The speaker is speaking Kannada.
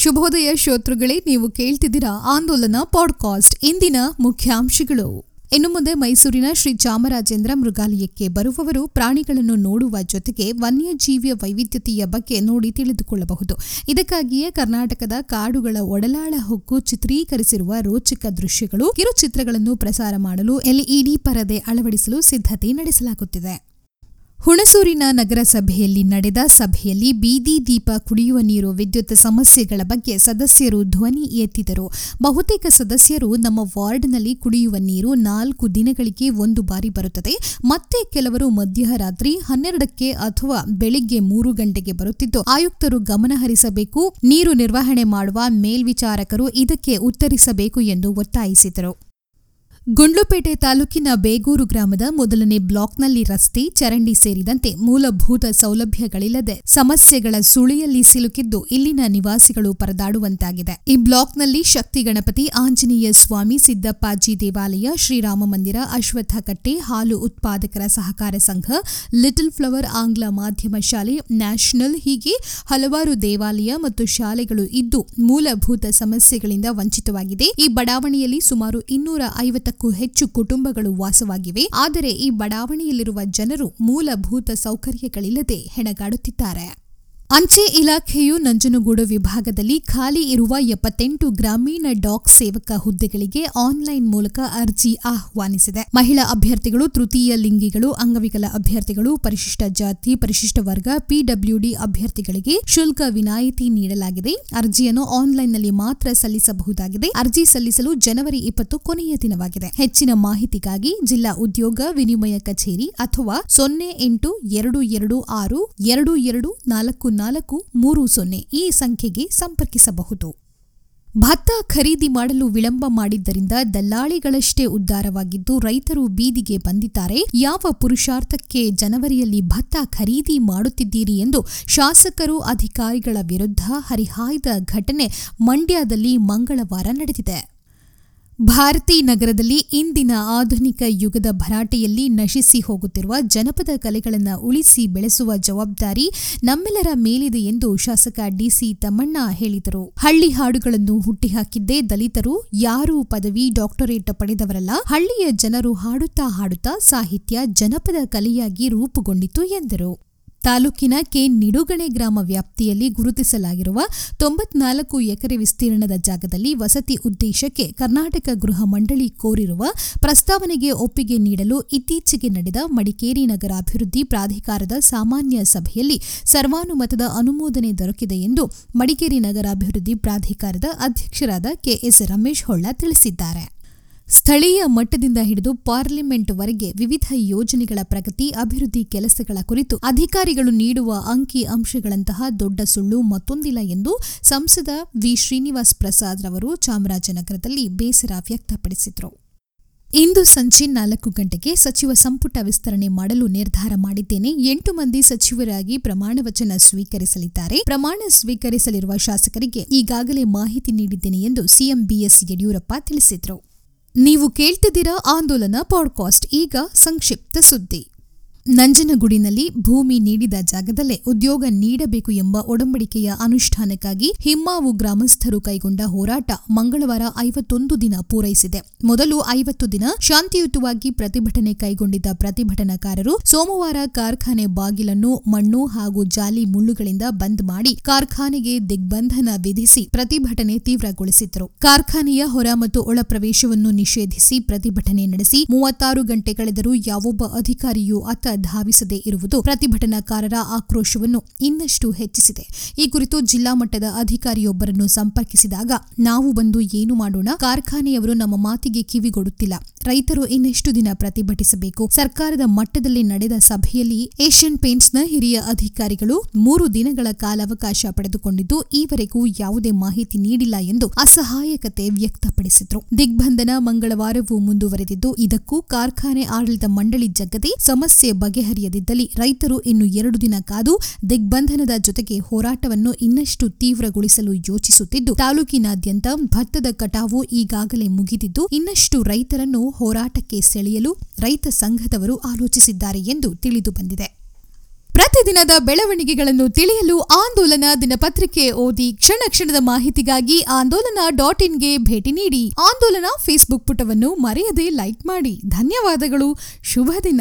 ಶುಭೋದಯ ಶ್ರೋತೃಗಳೇ, ನೀವು ಕೇಳ್ತಿದ್ದೀರಾ ಆಂದೋಲನ ಪಾಡ್ಕಾಸ್ಟ್. ಇಂದಿನ ಮುಖ್ಯಾಂಶಗಳು. ಇನ್ನು ಮುಂದೆ ಮೈಸೂರಿನ ಶ್ರೀ ಚಾಮರಾಜೇಂದ್ರ ಮೃಗಾಲಯಕ್ಕೆ ಬರುವವರು ಪ್ರಾಣಿಗಳನ್ನು ನೋಡುವ ಜೊತೆಗೆ ವನ್ಯಜೀವಿಯ ವೈವಿಧ್ಯತೆಯ ಬಗ್ಗೆ ನೋಡಿ ತಿಳಿದುಕೊಳ್ಳಬಹುದು. ಇದಕ್ಕಾಗಿಯೇ ಕರ್ನಾಟಕದ ಕಾಡುಗಳ ಒಡಲಾಳ ಹೊಕ್ಕು ಚಿತ್ರೀಕರಿಸಿರುವ ರೋಚಕ ದೃಶ್ಯಗಳು ಕಿರುಚಿತ್ರಗಳನ್ನು ಪ್ರಸಾರ ಮಾಡಲು ಎಲ್ಇಡಿ ಪರದೆ ಅಳವಡಿಸಲು ಸಿದ್ಧತೆ ನಡೆಸಲಾಗುತ್ತಿದೆ. ಹುಣಸೂರಿನ ನಗರಸಭೆಯಲ್ಲಿ ನಡೆದ ಸಭೆಯಲ್ಲಿ ಬೀದಿ ದೀಪ ಕುಡಿಯುವ ನೀರು, ವಿದ್ಯುತ್ ಸಮಸ್ಯೆಗಳ ಬಗ್ಗೆ ಸದಸ್ಯರು ಧ್ವನಿ ಎತ್ತಿದರು. ಬಹುತೇಕ ಸದಸ್ಯರು ನಮ್ಮ ವಾರ್ಡ್ನಲ್ಲಿ ಕುಡಿಯುವ ನೀರು ನಾಲ್ಕು ದಿನಗಳಿಗೆ ಒಂದು ಬಾರಿ ಬರುತ್ತದೆ. ಮತ್ತೆ ಕೆಲವರು ಮಧ್ಯರಾತ್ರಿ ಹನ್ನೆರಡಕ್ಕೆ ಅಥವಾ ಬೆಳಿಗ್ಗೆ ಮೂರು ಗಂಟೆಗೆ ಬರುತ್ತಿದ್ದು, ಆಯುಕ್ತರು ಗಮನಹರಿಸಬೇಕು ನೀರು ನಿರ್ವಹಣೆ ಮಾಡುವ ಮೇಲ್ವಿಚಾರಕರು ಇದಕ್ಕೆ ಉತ್ತರಿಸಬೇಕು ಎಂದು ಒತ್ತಾಯಿಸಿದರು. ಗುಂಡ್ಲುಪೇಟೆ ತಾಲೂಕಿನ ಬೇಗೂರು ಗ್ರಾಮದ ಮೊದಲನೇ ಬ್ಲಾಕ್ನಲ್ಲಿ ರಸ್ತೆ, ಚರಂಡಿ ಸೇರಿದಂತೆ ಮೂಲಭೂತ ಸೌಲಭ್ಯಗಳಿಲ್ಲದೆ ಸಮಸ್ಯೆಗಳ ಸುಳಿಯಲ್ಲಿ ಸಿಲುಕಿದ್ದು ಇಲ್ಲಿನ ನಿವಾಸಿಗಳು ಪರದಾಡುವಂತಾಗಿದೆ. ಈ ಬ್ಲಾಕ್ನಲ್ಲಿ ಶಕ್ತಿ ಗಣಪತಿ, ಆಂಜನೇಯ ಸ್ವಾಮಿ, ಸಿದ್ದಪ್ಪಾಜಿ ದೇವಾಲಯ, ಶ್ರೀರಾಮ ಮಂದಿರ, ಅಶ್ವತ್ಥ ಕಟ್ಟೆ, ಹಾಲು ಉತ್ಪಾದಕರ ಸಹಕಾರ ಸಂಘ, ಲಿಟಲ್ ಫ್ಲವರ್ ಆಂಗ್ಲ ಮಾಧ್ಯಮ ಶಾಲೆ, ನ್ಯಾಷನಲ್ ಹೀಗೆ ಹಲವಾರು ದೇವಾಲಯ ಮತ್ತು ಶಾಲೆಗಳು ಇದ್ದು ಮೂಲಭೂತ ಸಮಸ್ಯೆಗಳಿಂದ ವಂಚಿತವಾಗಿದೆ. ಈ ಬಡಾವಣೆಯಲ್ಲಿ ಸುಮಾರು ಇನ್ನೂರ ಐವತ್ತಕ್ಕೂ ಹೆಚ್ಚು ಕುಟುಂಬಗಳು ವಾಸವಾಗಿವೆ. ಆದರೆ ಈ ಬಡಾವಣೆಯಲ್ಲಿರುವ ಜನರು ಮೂಲಭೂತ ಸೌಕರ್ಯಗಳಿಲ್ಲದೆ ಹೆಣಗಾಡುತ್ತಿದ್ದಾರೆ. ಅಂಚೆ ಇಲಾಖೆಯು ನಂಜನಗೂಡು ವಿಭಾಗದಲ್ಲಿ ಖಾಲಿ ಇರುವ ಎಪ್ಪತ್ತೆಂಟು ಗ್ರಾಮೀಣ ಡಾಕ್ ಸೇವಕ ಹುದ್ದೆಗಳಿಗೆ ಆನ್ಲೈನ್ ಮೂಲಕ ಅರ್ಜಿ ಆಹ್ವಾನಿಸಿದೆ. ಮಹಿಳಾ ಅಭ್ಯರ್ಥಿಗಳು, ತೃತೀಯ ಲಿಂಗಿಗಳು, ಅಂಗವಿಕಲ ಅಭ್ಯರ್ಥಿಗಳು, ಪರಿಶಿಷ್ಟ ಜಾತಿ, ಪರಿಶಿಷ್ಟ ವರ್ಗ ಪಿಡಬ್ಲ್ಯೂಡಿ ಅಭ್ಯರ್ಥಿಗಳಿಗೆ ಶುಲ್ಕ ವಿನಾಯಿತಿ ನೀಡಲಾಗಿದೆ. ಅರ್ಜಿಯನ್ನು ಆನ್ಲೈನ್ನಲ್ಲಿ ಮಾತ್ರ ಸಲ್ಲಿಸಬಹುದಾಗಿದೆ. ಅರ್ಜಿ ಸಲ್ಲಿಸಲು ಜನವರಿ ಇಪ್ಪತ್ತು ಕೊನೆಯ ದಿನವಾಗಿದೆ. ಹೆಚ್ಚಿನ ಮಾಹಿತಿಗಾಗಿ ಜಿಲ್ಲಾ ಉದ್ಯೋಗ ವಿನಿಮಯ ಕಚೇರಿ ಅಥವಾ ಸೊನ್ನೆ ಎಂಟು ಎರಡು ಎರಡು ಆರು ಎರಡು ಎರಡು ನಾಲ್ಕು ನಾಲ್ಕು ಮೂರು ಸೊನ್ನೆ ಈ ಸಂಖ್ಯೆಗೆ ಸಂಪರ್ಕಿಸಬಹುದು. ಭತ್ತ ಖರೀದಿ ಮಾಡಲು ವಿಳಂಬ ಮಾಡಿದ್ದರಿಂದ ದಲ್ಲಾಳಿಗಳಷ್ಟೇ ಉದ್ಧಾರವಾಗಿದ್ದು ರೈತರು ಬೀದಿಗೆ ಬಂದಿದ್ದಾರೆ. ಯಾವ ಪುರುಷಾರ್ಥಕ್ಕೆ ಜನವರಿಯಲ್ಲಿ ಭತ್ತ ಖರೀದಿ ಮಾಡುತ್ತಿದ್ದೀರಿ ಎಂದು ಶಾಸಕರು, ಅಧಿಕಾರಿಗಳ ವಿರುದ್ಧ ಹರಿಹಾಯ್ದ ಘಟನೆ ಮಂಡ್ಯದಲ್ಲಿ ಮಂಗಳವಾರ ನಡೆದಿದೆ. ಭಾರತಿ ನಗರದಲ್ಲಿ ಇಂದಿನ ಆಧುನಿಕ ಯುಗದ ಭರಾಟೆಯಲ್ಲಿ ನಶಿಸಿ ಹೋಗುತ್ತಿರುವ ಜನಪದ ಕಲೆಗಳನ್ನು ಉಳಿಸಿ ಬೆಳೆಸುವ ಜವಾಬ್ದಾರಿ ನಮ್ಮೆಲ್ಲರ ಮೇಲಿದೆ ಎಂದು ಶಾಸಕ ಡಿಸಿ ತಮ್ಮಣ್ಣ ಹೇಳಿದರು. ಹಳ್ಳಿ ಹಾಡುಗಳನ್ನು ಹುಟ್ಟಿಹಾಕಿದ್ದೇ ದಲಿತರು, ಯಾರೂ ಪದವಿ, ಡಾಕ್ಟರೇಟ್ ಪಡೆದವರಲ್ಲ, ಹಳ್ಳಿಯ ಜನರು ಹಾಡುತ್ತಾ ಹಾಡುತ್ತಾ ಸಾಹಿತ್ಯ, ಜನಪದ ಕಲೆಯಾಗಿ ರೂಪುಗೊಂಡಿತು ಎಂದರು. ತಾಲೂಕಿನ ಕೆ ನಿಡುಗಣೆ ಗ್ರಾಮ ವ್ಯಾಪ್ತಿಯಲ್ಲಿ ಗುರುತಿಸಲಾಗಿರುವ ತೊಂಬತ್ನಾಲ್ಕು ಎಕರೆ ವಿಸ್ತೀರ್ಣದ ಜಾಗದಲ್ಲಿ ವಸತಿ ಉದ್ದೇಶಕ್ಕೆ ಕರ್ನಾಟಕ ಗೃಹ ಮಂಡಳಿ ಕೋರಿರುವ ಪ್ರಸ್ತಾವನೆಗೆ ಒಪ್ಪಿಗೆ ನೀಡಲು ಇತ್ತೀಚೆಗೆ ನಡೆದ ಮಡಿಕೇರಿ ನಗರ ಅಭಿವೃದ್ಧಿ ಪ್ರಾಧಿಕಾರದ ಸಾಮಾನ್ಯ ಸಭೆಯಲ್ಲಿ ಸರ್ವಾನುಮತದ ಅನುಮೋದನೆ ದೊರಕಿದೆ ಎಂದು ಮಡಿಕೇರಿ ನಗರ ಅಭಿವೃದ್ಧಿ ಪ್ರಾಧಿಕಾರದ ಅಧ್ಯಕ್ಷರಾದ ಕೆಎಸ್ ರಮೇಶ್ ಹೊಳ್ಳ ತಿಳಿಸಿದ್ದಾರೆ. ಸ್ಥಳೀಯ ಮಟ್ಟದಿಂದ ಹಿಡಿದು ಪಾರ್ಲಿಮೆಂಟ್ವರೆಗೆ ವಿವಿಧ ಯೋಜನೆಗಳ ಪ್ರಗತಿ, ಅಭಿವೃದ್ಧಿ ಕೆಲಸಗಳ ಕುರಿತು ಅಧಿಕಾರಿಗಳು ನೀಡುವ ಅಂಕಿ ಅಂಶಗಳಂತಹ ದೊಡ್ಡ ಸುಳ್ಳು ಮತ್ತೊಂದಿಲ್ಲ ಎಂದು ಸಂಸದ ವಿ. ಶ್ರೀನಿವಾಸ್ ಪ್ರಸಾದ್ ರವರು ಚಾಮರಾಜನಗರದಲ್ಲಿ ಬೇಸರ ವ್ಯಕ್ತಪಡಿಸಿದರು. ಇಂದು ಸಂಜೆ ನಾಲ್ಕು ಗಂಟೆಗೆ ಸಚಿವ ಸಂಪುಟ ವಿಸ್ತರಣೆ ಮಾಡಲು ನಿರ್ಧಾರ ಮಾಡಿದ್ದೇನೆ. ಎಂಟು ಮಂದಿ ಸಚಿವರಾಗಿ ಪ್ರಮಾಣ ವಚನ ಸ್ವೀಕರಿಸಲಿದ್ದಾರೆ. ಪ್ರಮಾಣ ಸ್ವೀಕರಿಸಲಿರುವ ಶಾಸಕರಿಗೆ ಈಗಾಗಲೇ ಮಾಹಿತಿ ನೀಡಿದ್ದೇನೆ ಎಂದು ಸಿಎಂ ಬಿಎಸ್ ಯಡಿಯೂರಪ್ಪ ತಿಳಿಸಿದರು. ನೀವು ಕೇಳ್ತಿದ್ದೀರಾ ಆಂದೋಲನ ಪಾಡ್ಕಾಸ್ಟ್ ಈಗ ಸಂಕ್ಷಿಪ್ತ ಸುದ್ದಿ. ನಂಜನಗೂಡಿನಲ್ಲಿ ಭೂಮಿ ನೀಡಿದ ಜಾಗದಲ್ಲೇ ಉದ್ಯೋಗ ನೀಡಬೇಕು ಎಂಬ ಒಡಂಬಡಿಕೆಯ ಅನುಷ್ಠಾನಕ್ಕಾಗಿ ಹಿಮ್ಮಾವು ಗ್ರಾಮಸ್ಥರು ಕೈಗೊಂಡ ಹೋರಾಟ ಮಂಗಳವಾರ ಐವತ್ತೊಂದು ದಿನ ಪೂರೈಸಿದೆ. ಮೊದಲು ಐವತ್ತು ದಿನ ಶಾಂತಿಯುತವಾಗಿ ಪ್ರತಿಭಟನೆ ಕೈಗೊಂಡಿದ್ದ ಪ್ರತಿಭಟನಾಕಾರರು ಸೋಮವಾರ ಕಾರ್ಖಾನೆ ಬಾಗಿಲನ್ನು ಮಣ್ಣು ಹಾಗೂ ಜಾಲಿ ಮುಳ್ಳುಗಳಿಂದ ಬಂದ್ ಮಾಡಿ ಕಾರ್ಖಾನೆಗೆ ದಿಗ್ಬಂಧನ ವಿಧಿಸಿ ಪ್ರತಿಭಟನೆ ತೀವ್ರಗೊಳಿಸಿದರು ಕಾರ್ಖಾನೆಯ ಹೊರ ಮತ್ತು ಒಳ ಪ್ರವೇಶವನ್ನು ನಿಷೇಧಿಸಿ ಪ್ರತಿಭಟನೆ ನಡೆಸಿ ಮೂವತ್ತಾರು ಗಂಟೆ ಕಳೆದರೂ ಯಾವೊಬ್ಬ ಅಧಿಕಾರಿಯೂ ಅತ್ತ ಧಾವಿಸದೇ ಇರುವುದು ಪ್ರತಿಭಟನಾಕಾರರ ಆಕ್ರೋಶವನ್ನು ಇನ್ನಷ್ಟು ಹೆಚ್ಚಿಸಿದೆ. ಈ ಕುರಿತು ಜಿಲ್ಲಾ ಮಟ್ಟದ ಅಧಿಕಾರಿಯೊಬ್ಬರನ್ನು ಸಂಪರ್ಕಿಸಿದಾಗ, ನಾವು ಬಂದು ಏನು ಮಾಡೋಣ? ಕಾರ್ಖಾನೆಯವರು ನಮ್ಮ ಮಾತಿಗೆ ಕಿವಿಗೊಡುತ್ತಿಲ್ಲ. ರೈತರು ಇನ್ನೆಷ್ಟು ದಿನ ಪ್ರತಿಭಟಿಸಬೇಕು? ಸರ್ಕಾರದ ಮಟ್ಟದಲ್ಲಿ ನಡೆದ ಸಭೆಯಲ್ಲಿ ಏಷ್ಯನ್ ಪೇಂಟ್ಸ್ನ ಹಿರಿಯ ಅಧಿಕಾರಿಗಳು ಮೂರು ದಿನಗಳ ಕಾಲಾವಕಾಶ ಪಡೆದುಕೊಂಡಿದ್ದು, ಈವರೆಗೂ ಯಾವುದೇ ಮಾಹಿತಿ ನೀಡಿಲ್ಲ ಎಂದು ಅಸಹಾಯಕತೆ ವ್ಯಕ್ತಪಡಿಸಿದ್ರು. ದಿಗ್ಬಂಧನ ಮಂಗಳವಾರವೂ ಮುಂದುವರೆದಿದ್ದು, ಇದಕ್ಕೂ ಕಾರ್ಖಾನೆ ಆಡಳಿತ ಮಂಡಳಿ ಜಗ್ಗದೆ ಸಮಸ್ಯೆ ಬಗೆಹರಿಯದಿದ್ದಲ್ಲಿ ರೈತರು ಇನ್ನು ಎರಡು ದಿನ ಕಾದು ದಿಗ್ಬಂಧನದ ಜೊತೆಗೆ ಹೋರಾಟವನ್ನು ಇನ್ನಷ್ಟು ತೀವ್ರಗೊಳಿಸಲು ಯೋಚಿಸುತ್ತಿದ್ದು, ತಾಲೂಕಿನಾದ್ಯಂತ ಭತ್ತದ ಕಟಾವು ಈಗಾಗಲೇ ಮುಗಿದಿದ್ದು, ಇನ್ನಷ್ಟು ರೈತರನ್ನು ಹೋರಾಟಕ್ಕೆ ಸೆಳೆಯಲು ರೈತ ಸಂಘದವರು ಆಲೋಚಿಸಿದ್ದಾರೆ ಎಂದು ತಿಳಿದು ಬಂದಿದೆ. ಪ್ರತಿದಿನದ ಬೆಳವಣಿಗೆಗಳನ್ನು ತಿಳಿಯಲು ಆಂದೋಲನ ದಿನಪತ್ರಿಕೆ ಓದಿ ಕ್ಷಣ ಕ್ಷಣದ ಮಾಹಿತಿಗಾಗಿ ಆಂದೋಲನ ಡಾಟ್ ಇನ್ಗೆ ಭೇಟಿ ನೀಡಿ. ಆಂದೋಲನ ಫೇಸ್ಬುಕ್ ಪುಟವನ್ನು ಮರೆಯದೆ ಲೈಕ್ ಮಾಡಿ. ಧನ್ಯವಾದಗಳು. ಶುಭ ದಿನ.